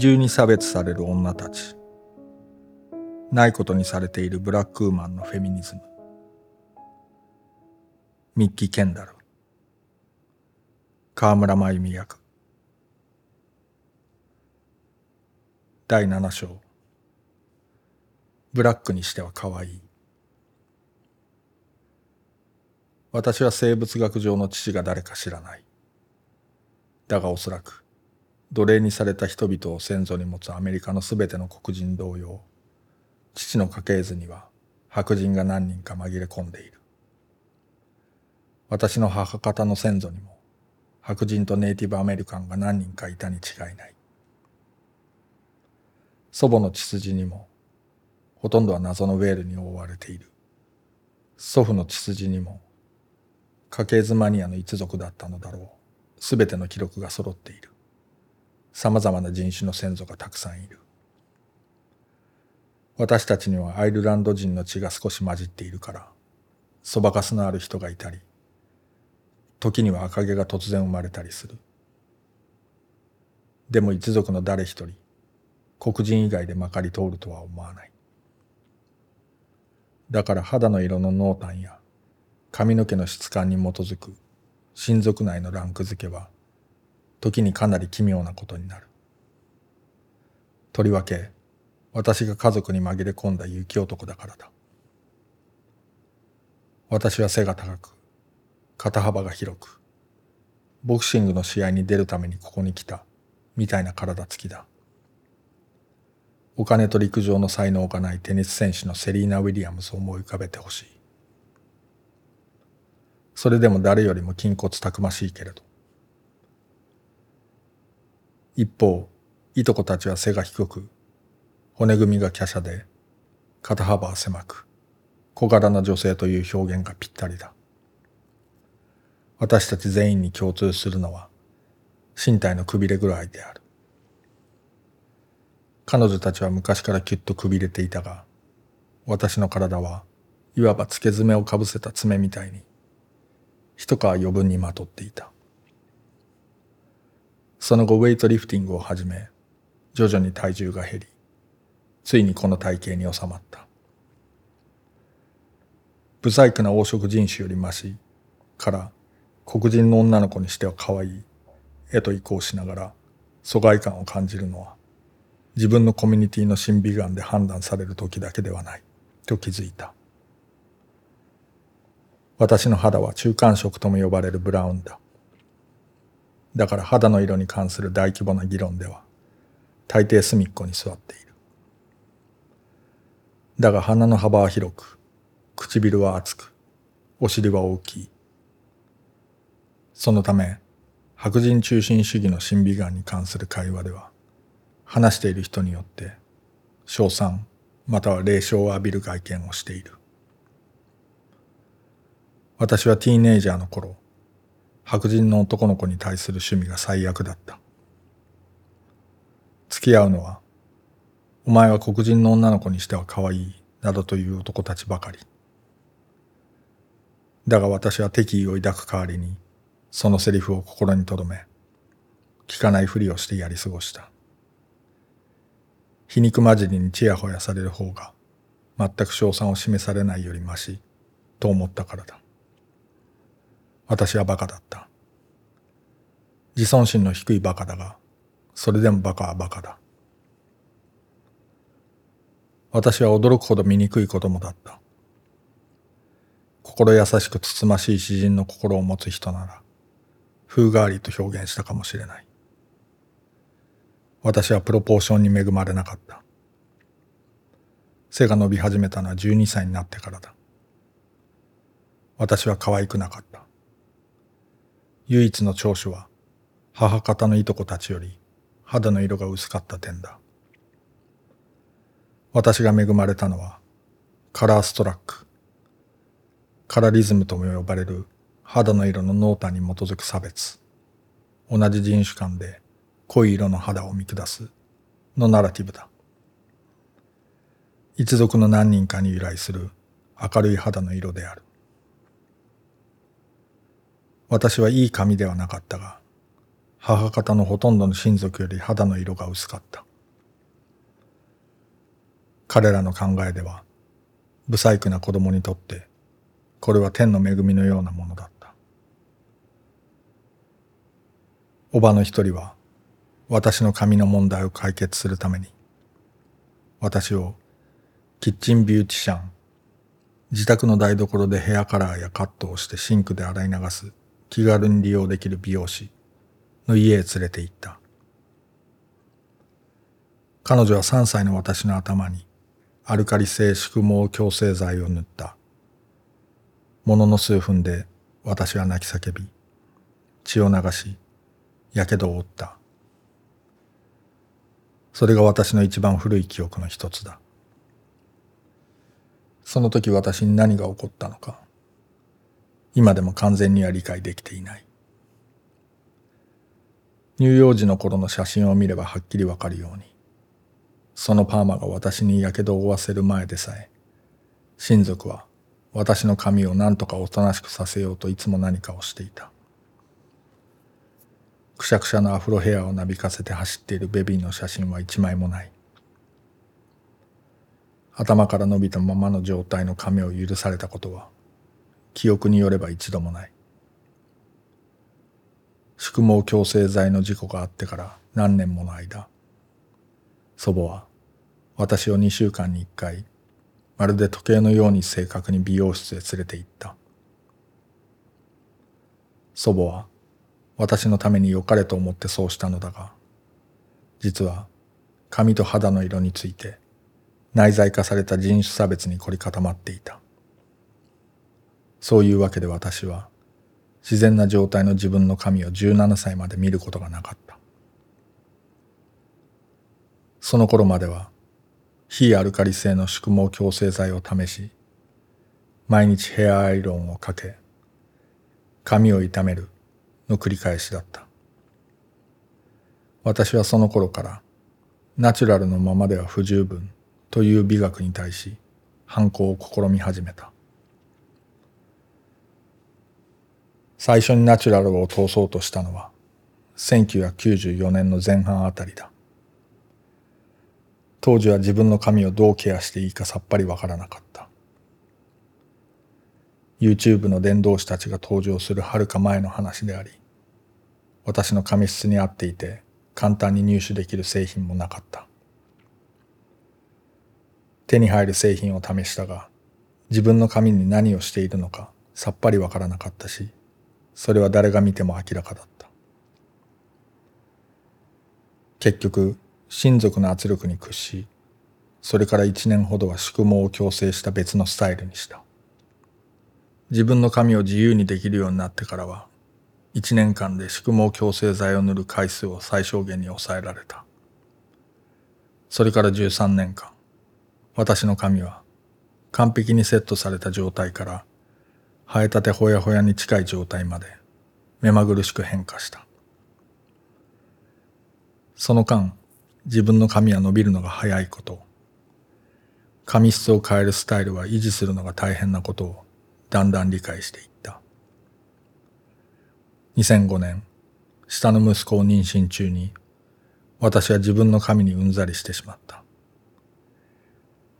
重に差別される女たち。ないことにされているブラックウーマンのフェミニズム。ミッキー・ケンダル。河村真由美役。第7章。ブラックにしては可愛い。私は生物学上の父が誰か知らない。だがおそらく奴隷にされた人々を先祖に持つアメリカのすべての黒人同様父の家系図には白人が何人か紛れ込んでいる。私の母方の先祖にも白人とネイティブアメリカンが何人かいたに違いない。祖母の血筋にもほとんどは謎のウェールに覆われている。祖父の血筋にも家系図マニアの一族だったのだろう。すべての記録が揃っている。様々な人種の先祖がたくさんいる私たちにはアイルランド人の血が少し混じっているからそばかすのある人がいたり時には赤毛が突然生まれたりするでも一族の誰一人黒人以外でまかり通るとは思わない。だから肌の色の濃淡や髪の毛の質感に基づく親族内のランク付けは時にかなり奇妙なことになる。とりわけ私が家族に紛れ込んだ雪男だからだ。私は背が高く、肩幅が広く、ボクシングの試合に出るためにここに来たみたいな体つきだ。お金と陸上の才能がないテニス選手のセリーナ・ウィリアムズを思い浮かべてほしい。それでも誰よりも筋骨たくましいけれど。一方、いとこたちは背が低く、骨組みが華奢で、肩幅は狭く、小柄な女性という表現がぴったりだ。私たち全員に共通するのは、身体のくびれぐらいである。彼女たちは昔からきっとくびれていたが、私の体はいわば付け爪をかぶせた爪みたいに、一皮余分にまとっていた。その後ウェイトリフティングを始め、徐々に体重が減り、ついにこの体型に収まった。不細工な黄色人種よりましから黒人の女の子にしては可愛いへと移行しながら疎外感を感じるのは自分のコミュニティの審美眼で判断される時だけではないと気づいた私の肌は中間色とも呼ばれるブラウンだだから肌の色に関する大規模な議論では大抵隅っこに座っている。だが鼻の幅は広く唇は厚くお尻は大きい。そのため白人中心主義の審美眼に関する会話では話している人によって称賛または霊障を浴びる外見をしている。私はティーネイジャーの頃白人の男の子に対する趣味が最悪だった。付き合うのはお前は黒人の女の子にしては可愛いなどという男たちばかり。だが私は敵意を抱く代わりにそのセリフを心に留め聞かないふりをしてやり過ごした。皮肉交じりにちやほやされる方が全く賞賛を示されないよりましと思ったからだ。私はバカだった。自尊心の低いバカだが、それでもバカはバカだ。私は驚くほど醜い子供だった。心優しくつつましい詩人の心を持つ人なら、風変わりと表現したかもしれない。私はプロポーションに恵まれなかった。背が伸び始めたのは12歳になってからだ。私は可愛くなかった。唯一の長所は母方のいとこたちより肌の色が薄かった点だ。私が恵まれたのはカラーストラック。カラリズムとも呼ばれる肌の色の濃淡に基づく差別。同じ人種間で濃い色の肌を見下すのナラティブだ。一族の何人かに由来する明るい肌の色である。私はいい髪ではなかったが、母方のほとんどの親族より肌の色が薄かった。彼らの考えでは、不細工な子供にとって、これは天の恵みのようなものだった。おばの一人は、私の髪の問題を解決するために、私をキッチンビューティシャン、自宅の台所でヘアカラーやカットをしてシンクで洗い流す気軽に利用できる美容師の家へ連れて行った。彼女は3歳の私の頭にアルカリ性宿毛矯正剤を塗った。ものの数分で私は泣き叫び、血を流し、やけどを負った。それが私の一番古い記憶の一つだ。その時私に何が起こったのか、今でも完全には理解できていない。乳幼児の頃の写真を見ればはっきりわかるように、そのパーマが私に火傷を負わせる前でさえ、親族は私の髪を何とかおとなしくさせようといつも何かをしていた。くしゃくしゃのアフロヘアをなびかせて走っているベビーの写真は一枚もない。頭から伸びたままの状態の髪を許されたことは、記憶によれば一度もない。宿毛矯正剤の事故があってから何年もの間、祖母は私を2週間に1回、まるで時計のように正確に美容室へ連れて行った。祖母は私のために良かれと思ってそうしたのだが、実は髪と肌の色について内在化された人種差別に凝り固まっていた。そういうわけで私は自然な状態の自分の髪を17歳まで見ることがなかった。その頃までは非アルカリ性の宿毛矯正剤を試し、毎日ヘアアイロンをかけ、髪を傷めるの繰り返しだった。私はその頃からナチュラルのままでは不十分という美学に対し反抗を試み始めた。最初にナチュラルを通そうとしたのは1994年の前半あたりだ。当時は自分の髪をどうケアしていいかさっぱりわからなかった。YouTube の伝道師たちが登場するはるか前の話であり、私の髪質に合っていて簡単に入手できる製品もなかった。手に入る製品を試したが、自分の髪に何をしているのかさっぱりわからなかったし、それは誰が見ても明らかだった。結局、親族の圧力に屈し、それから一年ほどは宿毛を矯正した別のスタイルにした。自分の髪を自由にできるようになってからは、1年間で宿毛矯正剤を塗る回数を最小限に抑えられた。それから13年間、私の髪は完璧にセットされた状態から生えたてほやほやに近い状態まで目まぐるしく変化した。その間、自分の髪は伸びるのが早いこと、髪質を変えるスタイルは維持するのが大変なことをだんだん理解していった。2005年、下の息子を妊娠中に、私は自分の髪にうんざりしてしまった。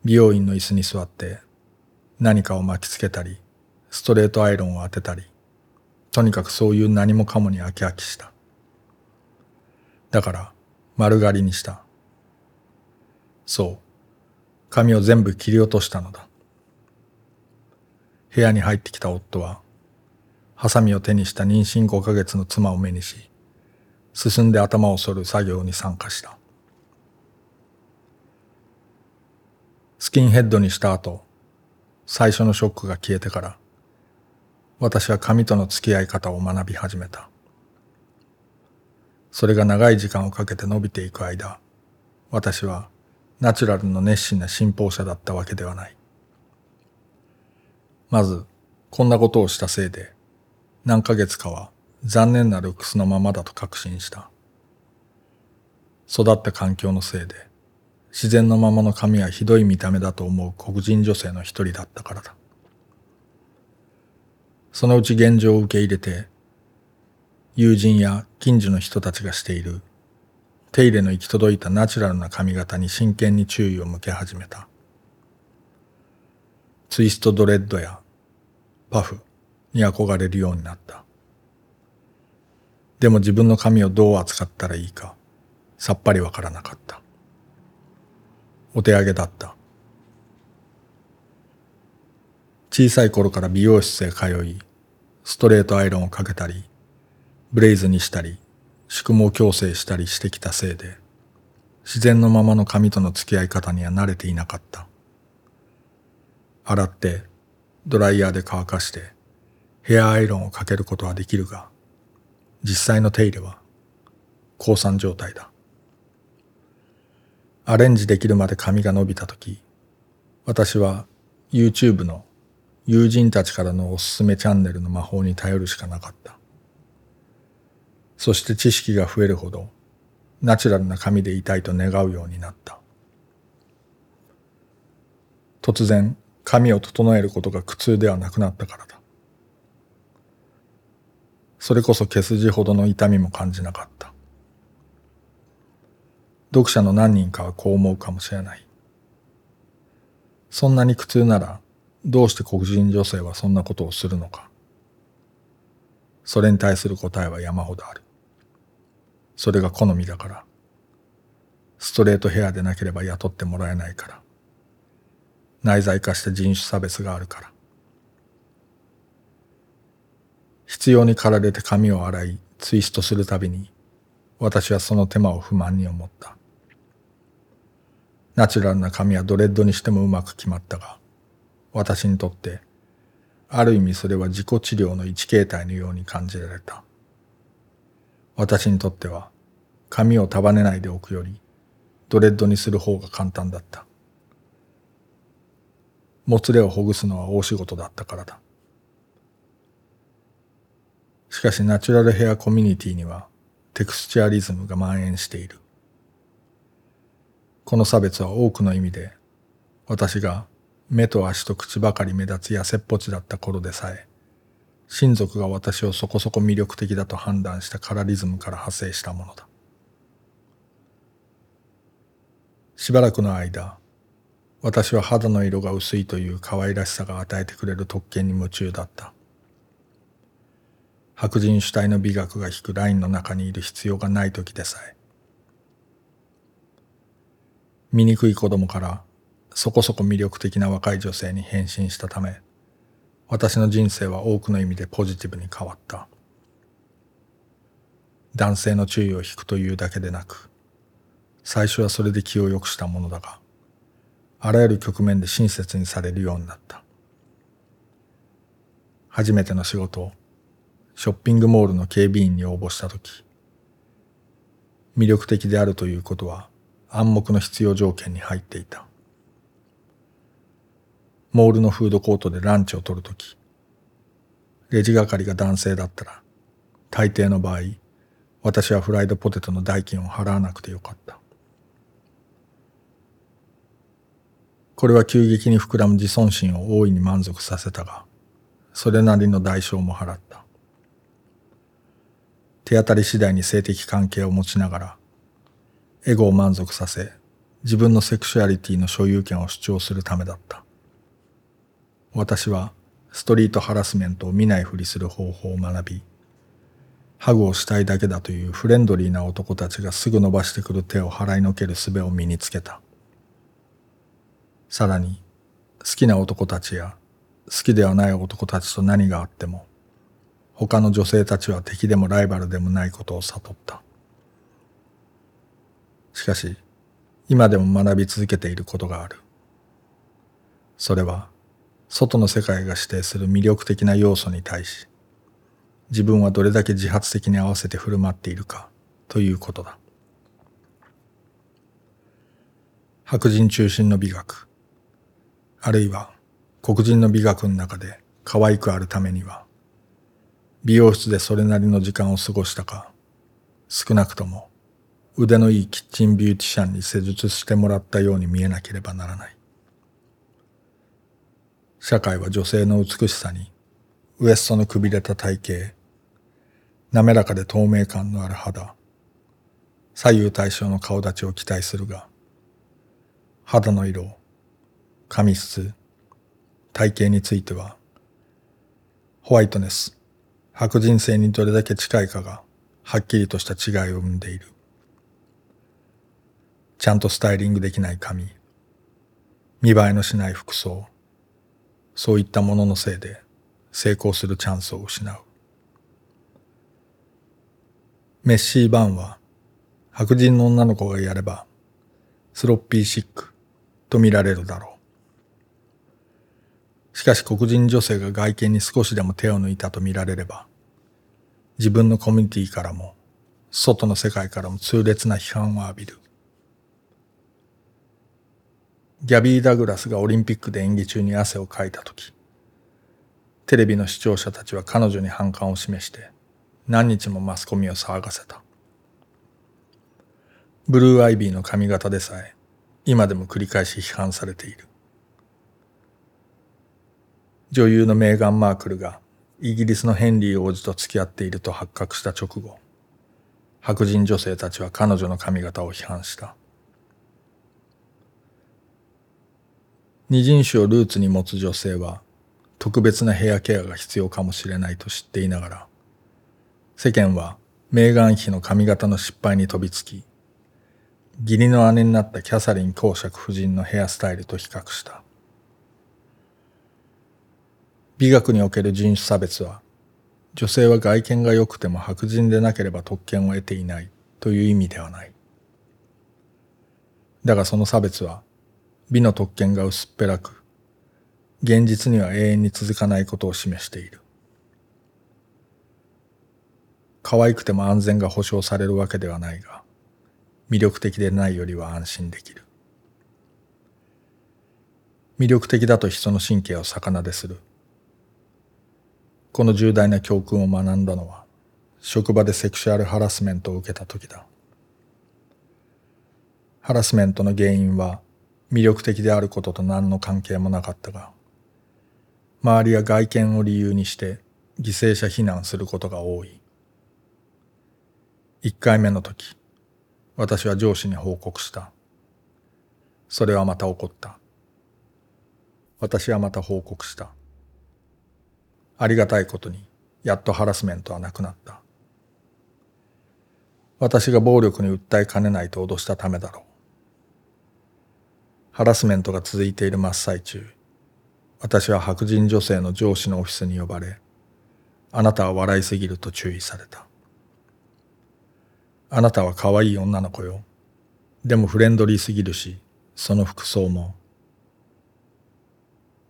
美容院の椅子に座って何かを巻きつけたり、ストレートアイロンを当てたり、とにかくそういう何もかもに飽き飽きした。だから丸刈りにした。そう、髪を全部切り落としたのだ。部屋に入ってきた夫はハサミを手にした妊娠5ヶ月の妻を目にし、進んで頭を剃る作業に参加した。スキンヘッドにした後、最初のショックが消えてから、私は髪との付き合い方を学び始めた。それが長い時間をかけて伸びていく間、私はナチュラルの熱心な信奉者だったわけではない。まず、こんなことをしたせいで、何ヶ月かは残念なルックスのままだと確信した。育った環境のせいで自然のままの髪はひどい見た目だと思う黒人女性の一人だったからだ。そのうち現状を受け入れて友人や近所の人たちがしている手入れの行き届いたナチュラルな髪型に真剣に注意を向け始めた。ツイストドレッドやパフに憧れるようになった。でも自分の髪をどう扱ったらいいかさっぱりわからなかった。お手上げだった。小さい頃から美容室へ通い、ストレートアイロンをかけたり、ブレイズにしたり、宿毛矯正したりしてきたせいで、自然のままの髪との付き合い方には慣れていなかった。洗って、ドライヤーで乾かして、ヘアアイロンをかけることはできるが、実際の手入れは、降参状態だ。アレンジできるまで髪が伸びたとき、私は YouTube の友人たちからのおすすめチャンネルの魔法に頼るしかなかった。そして知識が増えるほどナチュラルな髪でいたいと願うようになった。突然髪を整えることが苦痛ではなくなったからだ。それこそ毛筋ほどの痛みも感じなかった。読者の何人かはこう思うかもしれない。そんなに苦痛ならどうして黒人女性はそんなことをするのか。それに対する答えは山ほどある。それが好みだから。ストレートヘアでなければ雇ってもらえないから。内在化した人種差別があるから。必要に駆られて髪を洗い、ツイストするたびに、私はその手間を不満に思った。ナチュラルな髪はドレッドにしてもうまく決まったが、私にとって、ある意味それは自己治療の一形態のように感じられた。私にとっては、髪を束ねないでおくより、ドレッドにする方が簡単だった。もつれをほぐすのは大仕事だったからだ。しかしナチュラルヘアコミュニティにはテクスチャリズムが蔓延している。この差別は多くの意味で私が目と足と口ばかり目立つ痩せっぽちだった頃でさえ、親族が私をそこそこ魅力的だと判断したカラリズムから派生したものだ。しばらくの間、私は肌の色が薄いという可愛らしさが与えてくれる特権に夢中だった。白人主体の美学が引くラインの中にいる必要がない時でさえ。醜い子供からそこそこ魅力的な若い女性に変身したため、私の人生は多くの意味でポジティブに変わった。男性の注意を引くというだけでなく、最初はそれで気を良くしたものだが、あらゆる局面で親切にされるようになった。初めての仕事をショッピングモールの警備員に応募したとき、魅力的であるということは暗黙の必要条件に入っていた。モールのフードコートでランチを取るとき、レジ係が男性だったら、大抵の場合、私はフライドポテトの代金を払わなくてよかった。これは急激に膨らむ自尊心を大いに満足させたが、それなりの代償も払った。手当たり次第に性的関係を持ちながら、エゴを満足させ、自分のセクシュアリティの所有権を主張するためだった。私はストリートハラスメントを見ないふりする方法を学び、ハグをしたいだけだというフレンドリーな男たちがすぐ伸ばしてくる手を払いのける術を身につけた。さらに、好きな男たちや好きではない男たちと何があっても、他の女性たちは敵でもライバルでもないことを悟った。しかし、今でも学び続けていることがある。それは、外の世界が指定する魅力的な要素に対し、自分はどれだけ自発的に合わせて振る舞っているかということだ。白人中心の美学、あるいは黒人の美学の中で可愛くあるためには、美容室でそれなりの時間を過ごしたか、少なくとも腕のいいキッチンビューティシャンに施術してもらったように見えなければならない。社会は女性の美しさに、ウエストのくびれた体型、滑らかで透明感のある肌、左右対称の顔立ちを期待するが、肌の色、髪質、体型については、ホワイトネス、白人性にどれだけ近いかが、はっきりとした違いを生んでいる。ちゃんとスタイリングできない髪、見栄えのしない服装、そういったもののせいで成功するチャンスを失う。メッシー・バンは白人の女の子がやればスロッピーシックと見られるだろう。しかし黒人女性が外見に少しでも手を抜いたと見られれば自分のコミュニティからも外の世界からも痛烈な批判を浴びる。ギャビー・ダグラスがオリンピックで演技中に汗をかいた時テレビの視聴者たちは彼女に反感を示して何日もマスコミを騒がせた。ブルーアイビーの髪型でさえ今でも繰り返し批判されている。女優のメーガン・マークルがイギリスのヘンリー王子と付き合っていると発覚した直後、白人女性たちは彼女の髪型を批判した。二人種をルーツに持つ女性は特別なヘアケアが必要かもしれないと知っていながら、世間はメーガン妃の髪型の失敗に飛びつき、義理の姉になったキャサリン公爵夫人のヘアスタイルと比較した。美学における人種差別は、女性は外見が良くても白人でなければ特権を得ていないという意味ではない。だがその差別は、美の特権が薄っぺらく、現実には永遠に続かないことを示している。可愛くても安全が保障されるわけではないが、魅力的でないよりは安心できる。魅力的だと人の神経を逆なでする。この重大な教訓を学んだのは、職場でセクシュアルハラスメントを受けた時だ。ハラスメントの原因は魅力的であることと何の関係もなかったが、周りや外見を理由にして犠牲者避難することが多い。一回目の時、私は上司に報告した。それはまた起こった。私はまた報告した。ありがたいことに、やっとハラスメントはなくなった。私が暴力に訴えかねないと脅したためだろう。ハラスメントが続いている真っ最中、私は白人女性の上司のオフィスに呼ばれ、あなたは笑いすぎると注意された。あなたは可愛い女の子よ。でもフレンドリーすぎるし、その服装も。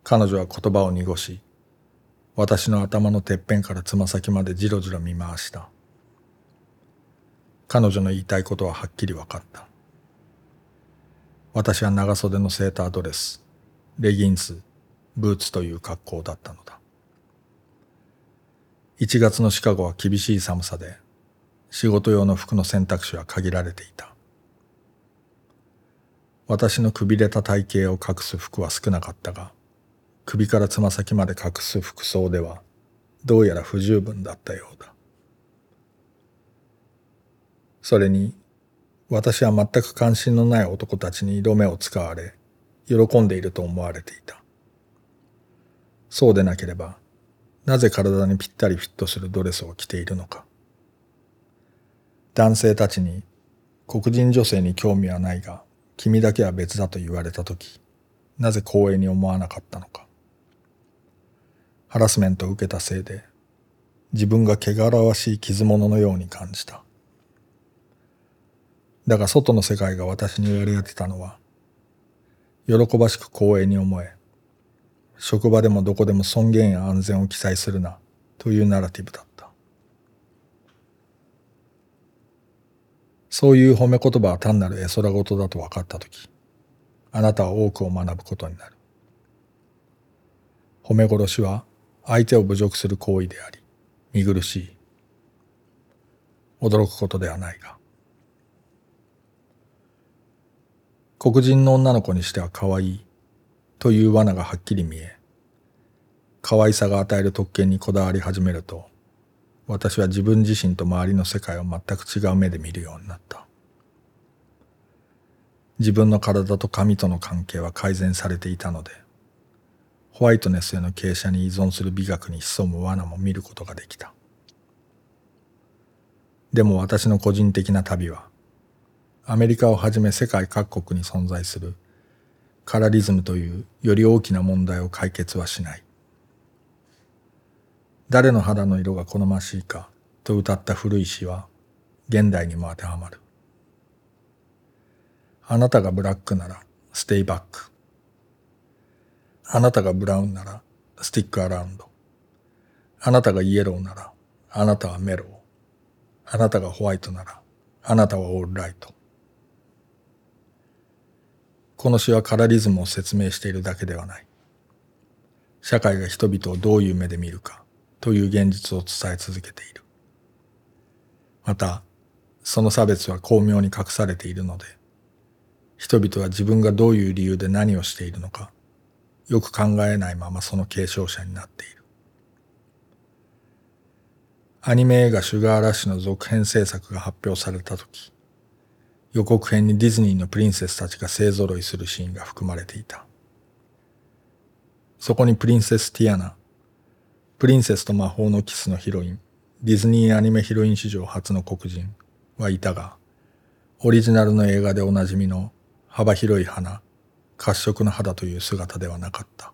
彼女は言葉を濁し、私の頭のてっぺんからつま先までじろじろ見回した。彼女の言いたいことははっきり分かった。私は長袖のセータードレス、レギンス、ブーツという格好だったのだ。1月のシカゴは厳しい寒さで仕事用の服の選択肢は限られていた。私のくびれた体型を隠す服は少なかったが、首からつま先まで隠す服装では、どうやら不十分だったようだ。それに、私は全く関心のない男たちに色目を使われ、喜んでいると思われていた。そうでなければ、なぜ体にぴったりフィットするドレスを着ているのか。男性たちに黒人女性に興味はないが君だけは別だと言われた時なぜ光栄に思わなかったのかハラスメントを受けたせいで自分が汚らわしい傷物のように感じただが外の世界が私に言われてたのは喜ばしく光栄に思え職場でもどこでも尊厳や安全を記載するなというナラティブだったそういう褒め言葉は単なる絵空事だと分かったとき、あなたは多くを学ぶことになる。褒め殺しは相手を侮辱する行為であり、見苦しい。驚くことではないが。黒人の女の子にしては可愛いという罠がはっきり見え、可愛さが与える特権にこだわり始めると、私は自分自身と周りの世界を全く違う目で見るようになった。自分の体と髪との関係は改善されていたので、ホワイトネスへの傾斜に依存する美学に潜む罠も見ることができた。でも私の個人的な旅は、アメリカをはじめ世界各国に存在するカラリズムというより大きな問題を解決はしない。誰の肌の色が好ましいかと歌った古い詩は現代にも当てはまる。あなたがブラックならステイバック。あなたがブラウンならスティックアラウンド。あなたがイエローならあなたはメロー。あなたがホワイトなら、あなたはオールライト。この詩はカラリズムを説明しているだけではない。社会が人々をどういう目で見るかという現実を伝え続けている。また、その差別は巧妙に隠されているので、人々は自分がどういう理由で何をしているのか、よく考えないままその継承者になっている。アニメ映画シュガーラッシュの続編制作が発表された時、予告編にディズニーのプリンセスたちが勢揃いするシーンが含まれていた。そこにプリンセスティアナ、プリンセスと魔法のキスのヒロイン、ディズニーアニメヒロイン史上初の黒人はいたが、オリジナルの映画でおなじみの幅広い鼻、褐色の肌という姿ではなかった。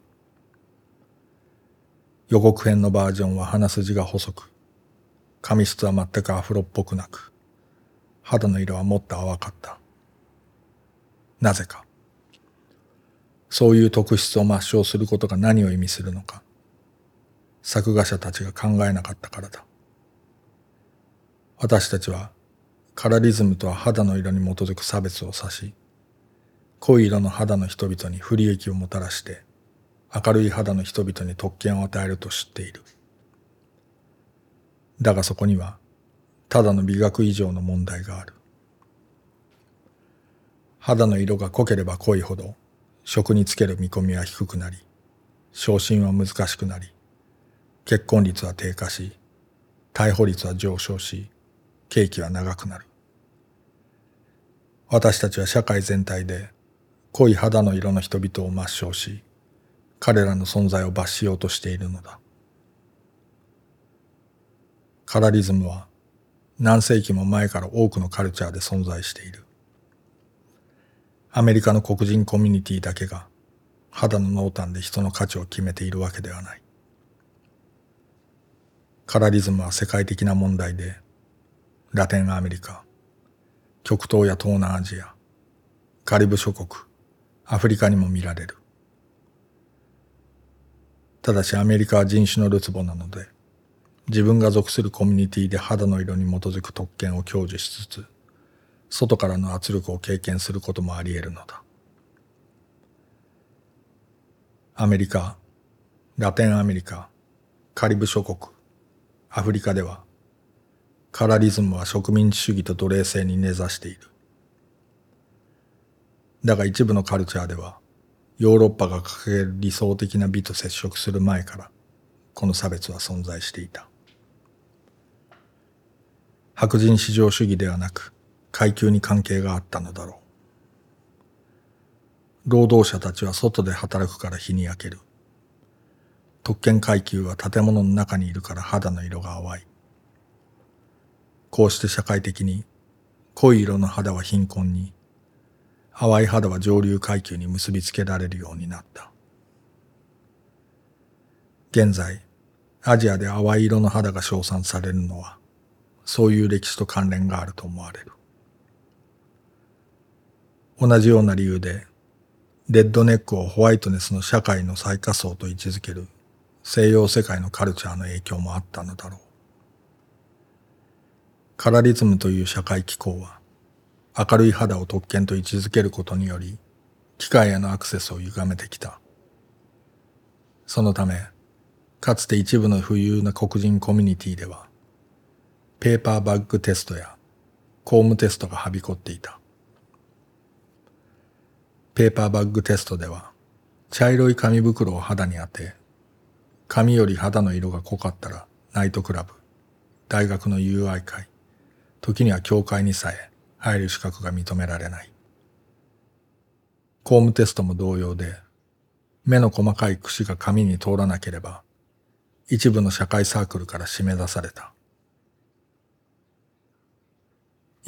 予告編のバージョンは鼻筋が細く、髪質は全くアフロっぽくなく、肌の色はもっと淡かった。なぜか。そういう特質を抹消することが何を意味するのか、作画者たちが考えなかったからだ。私たちはカラリズムとは肌の色に基づく差別を指し、濃い色の肌の人々に不利益をもたらして、明るい肌の人々に特権を与えると知っている。だがそこには、ただの美学以上の問題がある。肌の色が濃ければ濃いほど、食につける見込みは低くなり、昇進は難しくなり、結婚率は低下し、逮捕率は上昇し、刑期は長くなる。私たちは社会全体で濃い肌の色の人々を抹消し、彼らの存在を罰しようとしているのだ。カラリズムは何世紀も前から多くのカルチャーで存在している。アメリカの黒人コミュニティだけが肌の濃淡で人の価値を決めているわけではない。カラリズムは世界的な問題で、ラテンアメリカ、極東や東南アジア、カリブ諸国、アフリカにも見られる。ただしアメリカは人種のるつぼなので、自分が属するコミュニティで肌の色に基づく特権を享受しつつ、外からの圧力を経験することもあり得るのだ。アメリカ、ラテンアメリカ、カリブ諸国、アフリカでは、カラリズムは植民地主義と奴隷制に根ざしている。だが一部のカルチャーでは、ヨーロッパが掲げる理想的な美と接触する前から、この差別は存在していた。白人至上主義ではなく階級に関係があったのだろう。労働者たちは外で働くから日に焼ける。特権階級は建物の中にいるから肌の色が淡い。こうして社会的に濃い色の肌は貧困に、淡い肌は上流階級に結びつけられるようになった。現在、アジアで淡い色の肌が称賛されるのは、そういう歴史と関連があると思われる。同じような理由で、レッドネックをホワイトネスの社会の最下層と位置づける西洋世界のカルチャーの影響もあったのだろう。カラリズムという社会機構は、明るい肌を特権と位置づけることにより、機械へのアクセスを歪めてきた。そのため、かつて一部の富裕な黒人コミュニティでは、ペーパーバッグテストや公務テストがはびこっていた。ペーパーバッグテストでは茶色い紙袋を肌に当て、紙より肌の色が濃かったらナイトクラブ、大学の友愛会、時には教会にさえ入る資格が認められない。公務テストも同様で、目の細かい櫛が紙に通らなければ、一部の社会サークルから締め出された。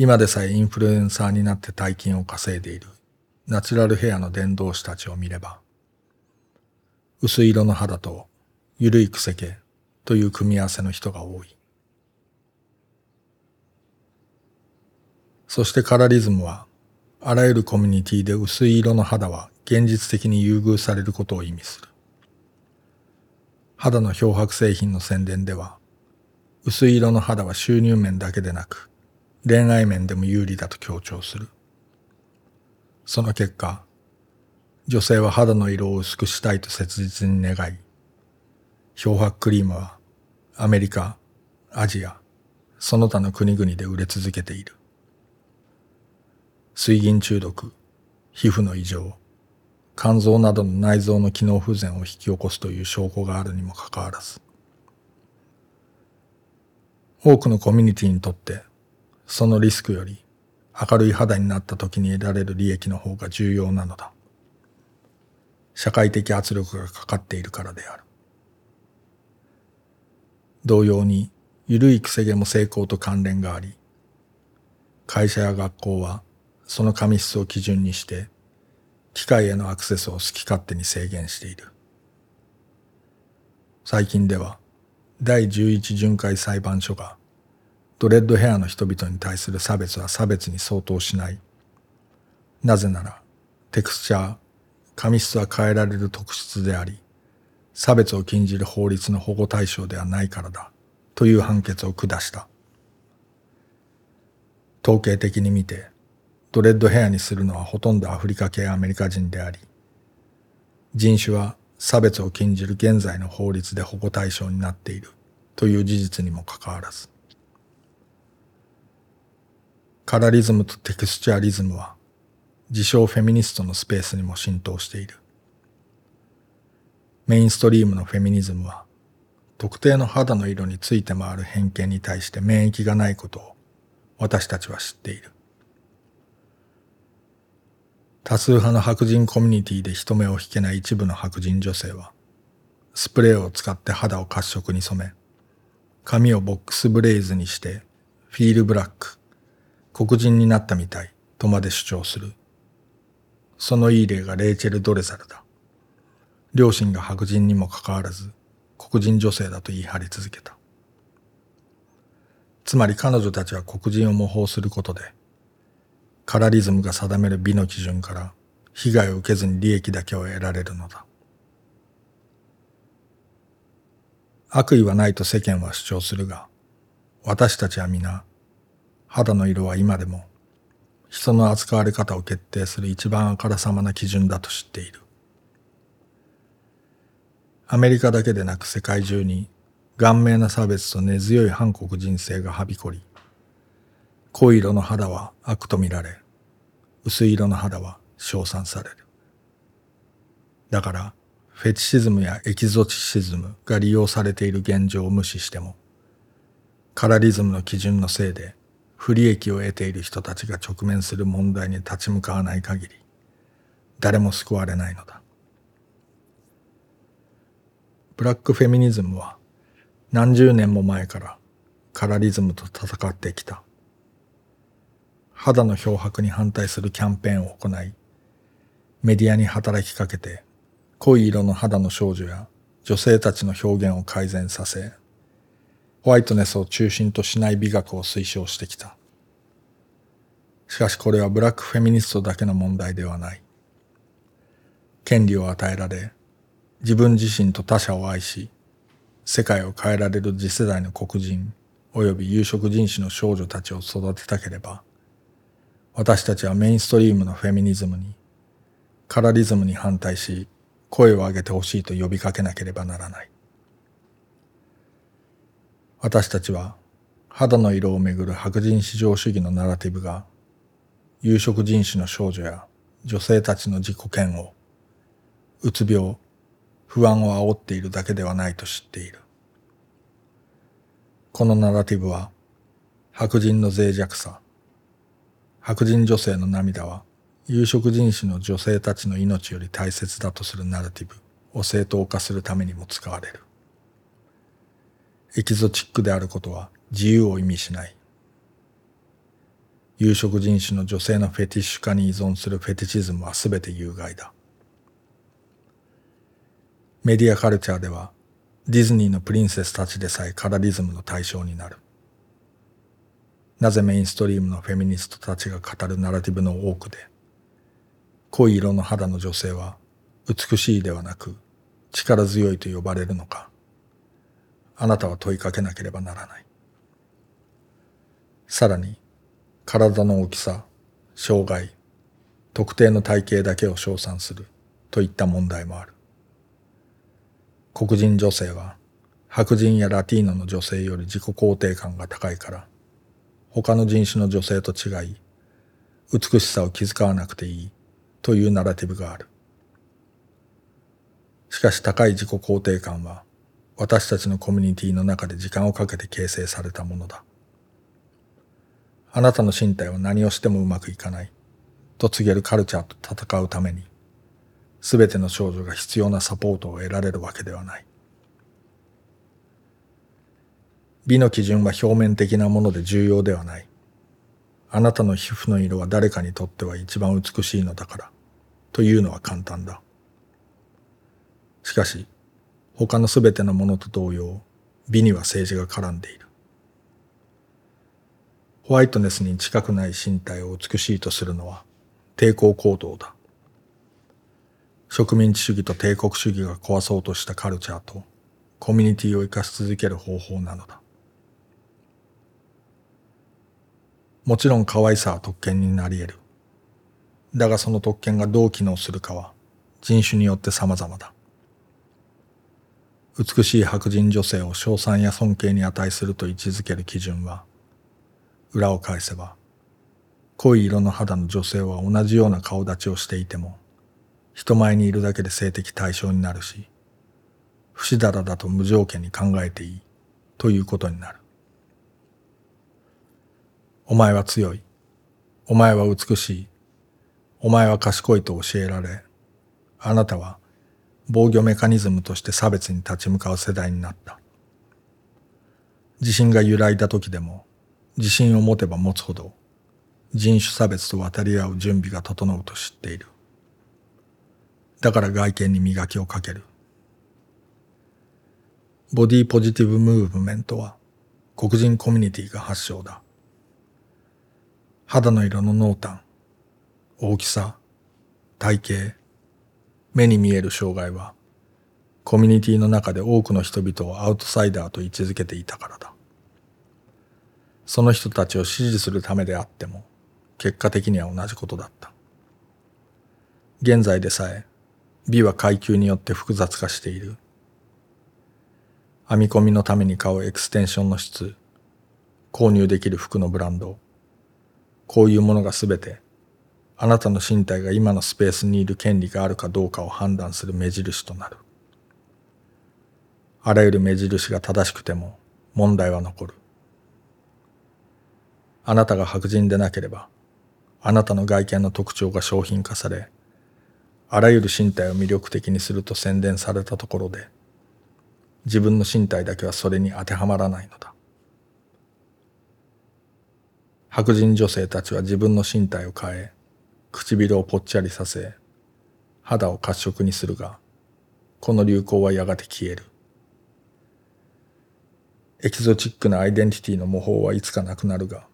今でさえインフルエンサーになって大金を稼いでいるナチュラルヘアの伝道師たちを見れば、薄い色の肌と緩いくせ毛という組み合わせの人が多い。そしてカラリズムは、あらゆるコミュニティで薄い色の肌は現実的に優遇されることを意味する。肌の漂白製品の宣伝では、薄い色の肌は収入面だけでなく、恋愛面でも有利だと強調する。その結果、女性は肌の色を薄くしたいと切実に願い、漂白クリームはアメリカ、アジア、その他の国々で売れ続けている。水銀中毒、皮膚の異常、肝臓などの内臓の機能不全を引き起こすという証拠があるにもかかわらず、多くのコミュニティにとってそのリスクより明るい肌になった時に得られる利益の方が重要なのだ。社会的圧力がかかっているからである。同様に、緩いくせ毛も成功と関連があり、会社や学校はその紙質を基準にして機械へのアクセスを好き勝手に制限している。最近では第11巡回裁判所がドレッドヘアの人々に対する差別は差別に相当しない。なぜならテクスチャー、紙質は変えられる特質であり、差別を禁じる法律の保護対象ではないからだという判決を下した。統計的に見てドレッドヘアにするのはほとんどアフリカ系アメリカ人であり、人種は差別を禁じる現在の法律で保護対象になっているという事実にもかかわらず、カラリズムとテクスチャリズムは自称フェミニストのスペースにも浸透している。メインストリームのフェミニズムは特定の肌の色について回る偏見に対して免疫がないことを私たちは知っている。多数派の白人コミュニティで人目を引けない一部の白人女性は、スプレーを使って肌を褐色に染め、髪をボックスブレイズにして、フィールブラック、黒人になったみたいとまで主張する。そのいい例がレイチェル・ドレザルだ。両親が白人にもかかわらず、黒人女性だと言い張り続けた。つまり彼女たちは黒人を模倣することで、カラリズムが定める美の基準から被害を受けずに利益だけを得られるのだ。悪意はないと世間は主張するが、私たちは皆、肌の色は今でも人の扱われ方を決定する一番あからさまな基準だと知っている。アメリカだけでなく世界中に顔面な差別と根強い反黒人性がはびこり、濃い色の肌は悪と見られ、薄い色の肌は称賛される。だから、フェチシズムやエキゾチシズムが利用されている現状を無視しても、カラリズムの基準のせいで不利益を得ている人たちが直面する問題に立ち向かわない限り、誰も救われないのだ。ブラックフェミニズムは何十年も前からカラリズムと戦ってきた。肌の漂白に反対するキャンペーンを行い、メディアに働きかけて、濃い色の肌の少女や女性たちの表現を改善させ、ホワイトネスを中心としない美学を推奨してきた。しかしこれはブラックフェミニストだけの問題ではない。権利を与えられ、自分自身と他者を愛し、世界を変えられる次世代の黒人及び有色人種の少女たちを育てたければ、私たちはメインストリームのフェミニズムに、カラリズムに反対し、声を上げてほしいと呼びかけなければならない。私たちは肌の色をめぐる白人至上主義のナラティブが有色人種の少女や女性たちの自己嫌悪、うつ病、不安を煽っているだけではないと知っている。このナラティブは白人の脆弱さ白人女性の涙は有色人種の女性たちの命より大切だとするナラティブを正当化するためにも使われるエキゾチックであることは自由を意味しない。有色人種の女性のフェティッシュ化に依存するフェティチズムは全て有害だ。メディアカルチャーではディズニーのプリンセスたちでさえカラリズムの対象になる。なぜメインストリームのフェミニストたちが語るナラティブの多くで、濃い色の肌の女性は美しいではなく力強いと呼ばれるのか、あなたは問いかけなければならない。さらに、体の大きさ、障害、特定の体型だけを称賛するといった問題もある。黒人女性は白人やラティーノの女性より自己肯定感が高いから他の人種の女性と違い美しさを気遣わなくていいというナラティブがあるしかし高い自己肯定感は私たちのコミュニティの中で時間をかけて形成されたものだあなたの身体は何をしてもうまくいかないと告げるカルチャーと戦うためにすべての少女が必要なサポートを得られるわけではない。美の基準は表面的なもので重要ではない。あなたの皮膚の色は誰かにとっては一番美しいのだから、というのは簡単だ。しかし、他のすべてのものと同様、美には政治が絡んでいる。ホワイトネスに近くない身体を美しいとするのは抵抗行動だ。植民地主義と帝国主義が壊そうとしたカルチャーとコミュニティを生かし続ける方法なのだ。もちろん可愛さは特権になり得る。だがその特権がどう機能するかは人種によって様々だ。美しい白人女性を称賛や尊敬に値すると位置づける基準は、裏を返せば、濃い色の肌の女性は同じような顔立ちをしていても、人前にいるだけで性的対象になるし、不死だらだと無条件に考えていいということになる。お前は強い。お前は美しい。お前は賢いと教えられ、あなたは防御メカニズムとして差別に立ち向かう世代になった。地震が揺らいだ時でも、自信を持てば持つほど、人種差別と渡り合う準備が整うと知っている。だから外見に磨きをかける。ボディポジティブムーブメントは黒人コミュニティが発祥だ。肌の色の濃淡、大きさ、体型、目に見える障害はコミュニティの中で多くの人々をアウトサイダーと位置づけていたからだ。その人たちを支持するためであっても結果的には同じことだった。現在でさえ美は階級によって複雑化している。編み込みのために買うエクステンションの質、購入できる服のブランド、こういうものがすべて、あなたの身体が今のスペースにいる権利があるかどうかを判断する目印となる。あらゆる目印が正しくても問題は残る。あなたが白人でなければ、あなたの外見の特徴が商品化され、あらゆる身体を魅力的にすると宣伝されたところで、自分の身体だけはそれに当てはまらないのだ。白人女性たちは自分の身体を変え、唇をぽっちゃりさせ、肌を褐色にするが、この流行はやがて消える。エキゾチックなアイデンティティの模倣はいつかなくなるが、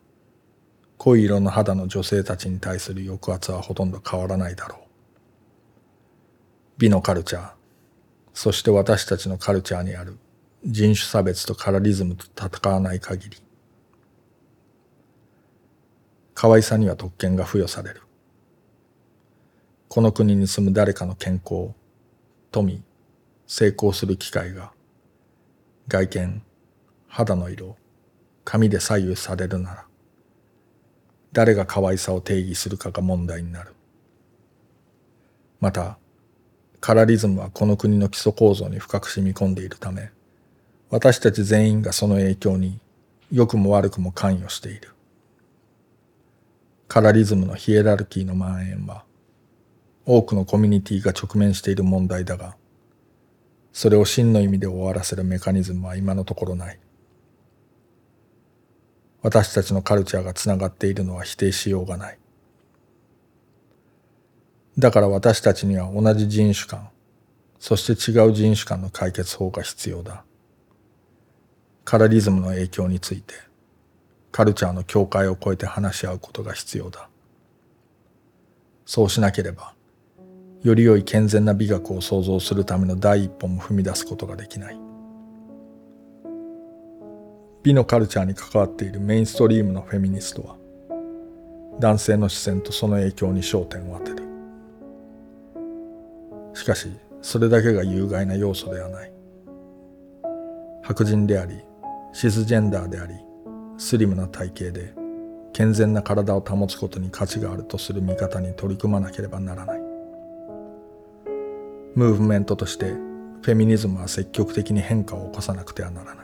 濃い色の肌の女性たちに対する抑圧はほとんど変わらないだろう。美のカルチャー、そして私たちのカルチャーにある人種差別とカラリズムと戦わない限り、可愛さには特権が付与される。この国に住む誰かの健康、富、成功する機会が、外見、肌の色、髪で左右されるなら、誰が可愛さを定義するかが問題になる。また、カラリズムはこの国の基礎構造に深く染み込んでいるため、私たち全員がその影響に良くも悪くも関与している。カラリズムのヒエラルキーの蔓延は多くのコミュニティが直面している問題だが、それを真の意味で終わらせるメカニズムは今のところない。私たちのカルチャーがつながっているのは否定しようがない。だから私たちには同じ人種間、そして違う人種間の解決法が必要だ。カラリズムの影響について、カルチャーの境界を越えて話し合うことが必要だ。そうしなければ、より良い健全な美学を創造するための第一歩も踏み出すことができない。美のカルチャーに関わっているメインストリームのフェミニストは、男性の視線とその影響に焦点を当てる。しかし、それだけが有害な要素ではない。白人であり、シスジェンダーであり、スリムな体型で、健全な体を保つことに価値があるとする見方に取り組まなければならない。ムーブメントとして、フェミニズムは積極的に変化を起こさなくてはならない。